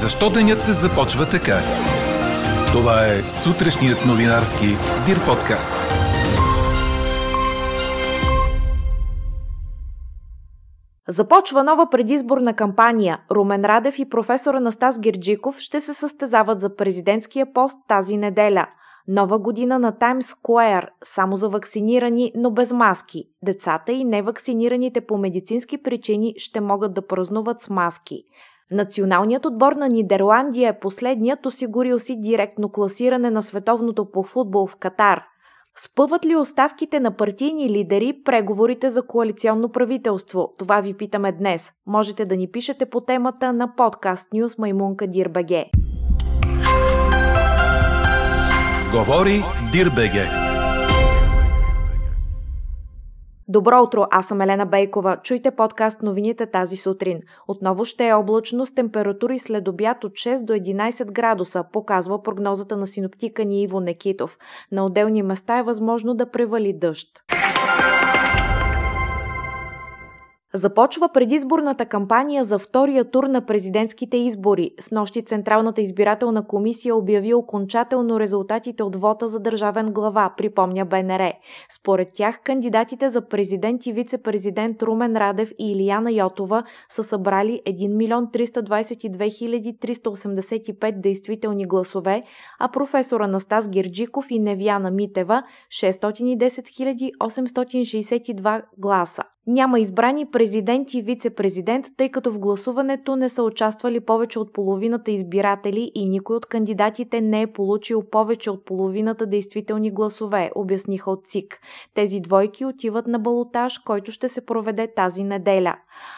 Защо денят започва така? Това е сутрешният новинарски Дир подкаст. Започва нова предизборна кампания. Румен Радев и професор Анастас Герджиков ще се състезават за президентския пост тази неделя. Нова година на Таймс Скуер, само за вакцинирани, но без маски. Децата и невакцинираните по медицински причини ще могат да празнуват с маски. Националният отбор на Нидерландия е последният осигурил си директно класиране на световното по футбол в Катар. Спъват ли оставките на партийни лидери преговорите за коалиционно правителство? Това ви питаме днес. Можете да ни пишете по темата на подкаст Ньюс Маймунка Дирбеге. Говори Дирбеге. Добро утро, аз съм Елена Бейкова. Чуйте подкаст новините тази сутрин. Отново ще е облачно с температури след обяд от 6 до 11 градуса, показва прогнозата на синоптика ни Иво Некитов. На отделни места е възможно да превали дъжд. Започва предизборната кампания за втория тур на президентските избори. С нощи Централната избирателна комисия обяви окончателно резултатите от вота за държавен глава, припомня БНР. Според тях кандидатите за президент и вице-президент Румен Радев и Илияна Йотова са събрали 1 милион 322 385 действителни гласове, а професор Анастас Герджиков и Невяна Митева 610 862 гласа. Няма избрани президент и вице-президент, тъй като в гласуването не са участвали повече от половината избиратели и никой от кандидатите не е получил повече от половината действителни гласове, обясниха от ЦИК. Тези двойки отиват на балотаж, който ще се проведе тази неделя.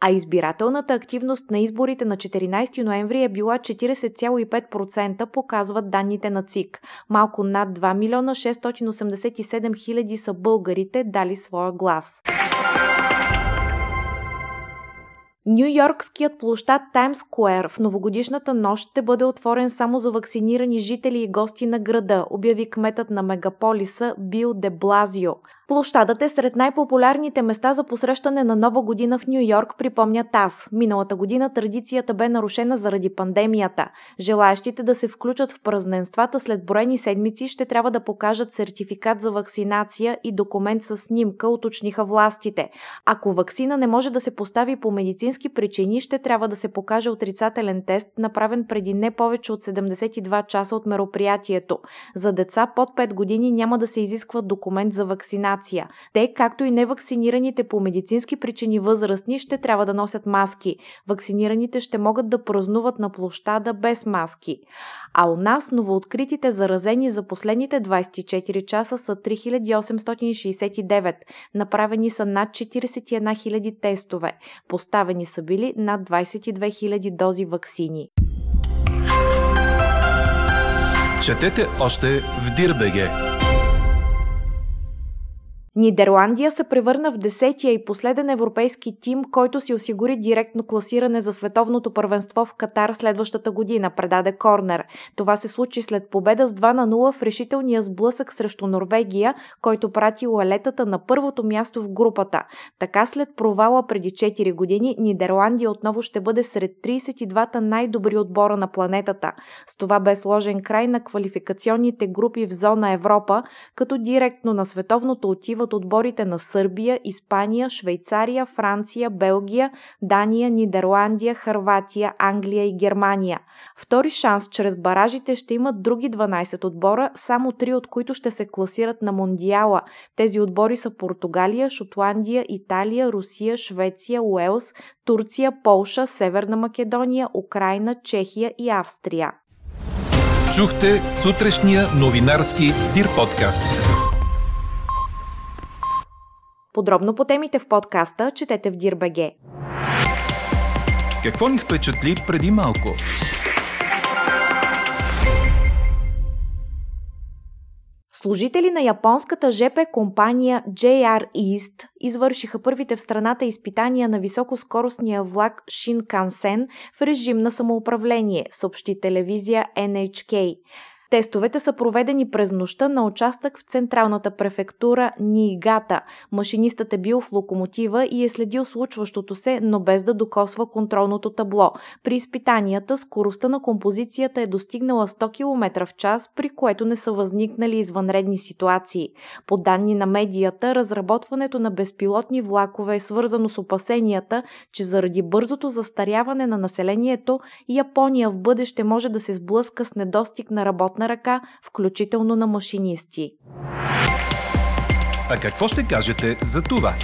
А избирателната активност на изборите на 14 ноември е била 40,5%, показват данните на ЦИК. Малко над 2 милиона 687 хиляди са българите дали своя глас. Нью-Йоркският площад Таймс Скуер в новогодишната нощ ще бъде отворен само за вакцинирани жители и гости на града, обяви кметът на мегаполиса Бил де Блазио. Площадът е сред най-популярните места за посрещане на Нова година в Нью Йорк, припомня ТАС. Миналата година традицията бе нарушена заради пандемията. Желаящите да се включат в празненствата след броени седмици ще трябва да покажат сертификат за вакцинация и документ с снимка, уточниха властите. Ако вакцина не може да се постави по медицински причини, ще трябва да се покаже отрицателен тест, направен преди не повече от 72 часа от мероприятието. За деца под 5 години няма да се изисква документ за вакцинация вакцинация. Те, както и невакцинираните по медицински причини възрастни, ще трябва да носят маски. Вакцинираните ще могат да празнуват на площада без маски. А у нас новооткритите заразени за последните 24 часа са 3869. Направени са над 41 000 тестове. Поставени са били над 22 000 дози вакцини. Четете още в Дирбеге! Нидерландия се превърна в десетия и последен европейски тим, който си осигури директно класиране за световното първенство в Катар следващата година, предаде Корнер. Това се случи след победа с 2 на 0 в решителния сблъсък срещу Норвегия, който прати уалетата на първото място в групата. Така след провала преди 4 години, Нидерландия отново ще бъде сред 32-та най-добри отбора на планетата. С това бе сложен край на квалификационните групи в зона Европа, като директно на световното отива от отборите на Сърбия, Испания, Швейцария, Франция, Белгия, Дания, Нидерландия, Харватия, Англия и Германия. Втори шанс чрез баражите ще имат други 12 отбора, само 3 от които ще се класират на Мондиала. Тези отбори са Португалия, Шотландия, Италия, Русия, Швеция, Уелс, Турция, Полша, Северна Македония, Украина, Чехия и Австрия. Чухте сутрешния новинарски Дир подкаст. Подробно по темите в подкаста четете в Дирбеге. Какво ни впечатли преди малко? Служители на японската ЖП компания JR East извършиха първите в страната изпитания на високоскоростния влак Shinkansen в режим на самоуправление, съобщи телевизия NHK. Тестовете са проведени през нощта на участък в централната префектура Нигата. Машинистът е бил в локомотива и е следил случващото се, но без да докосва контролното табло. При изпитанията скоростта на композицията е достигнала 100 км в час, при което не са възникнали извънредни ситуации. По данни на медията, разработването на безпилотни влакове е свързано с опасенията, че заради бързото застаряване на населението, Япония в бъдеще може да се сблъска с недостиг на работна ръка, включително на машинисти. А какво ще кажете за това?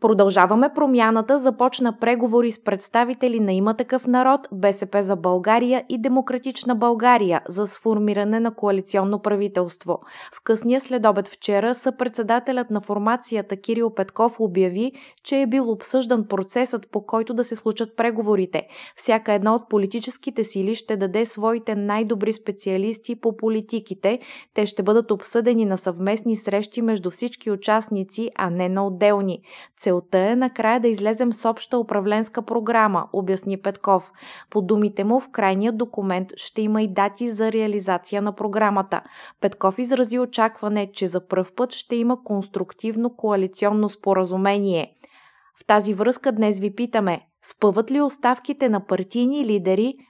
Продължаваме промяната, започна преговори с представители на има такъв народ, БСП за България и Демократична България за сформиране на коалиционно правителство. В късния следобед вчера съпредседателят на формацията Кирил Петков обяви, че е бил обсъждан процесът по който да се случат преговорите. Всяка една от политическите сили ще даде своите най-добри специалисти по политиките. Те ще бъдат обсъдени на съвместни срещи между всички участници, а не на отделни. Целта е накрая да излезем с обща управленска програма, обясни Петков. По думите му, в крайния документ ще има и дати за реализация на програмата. Петков изрази очакване, че за пръв път ще има конструктивно коалиционно споразумение. В тази връзка днес ви питаме, спъват ли оставките на партийни лидери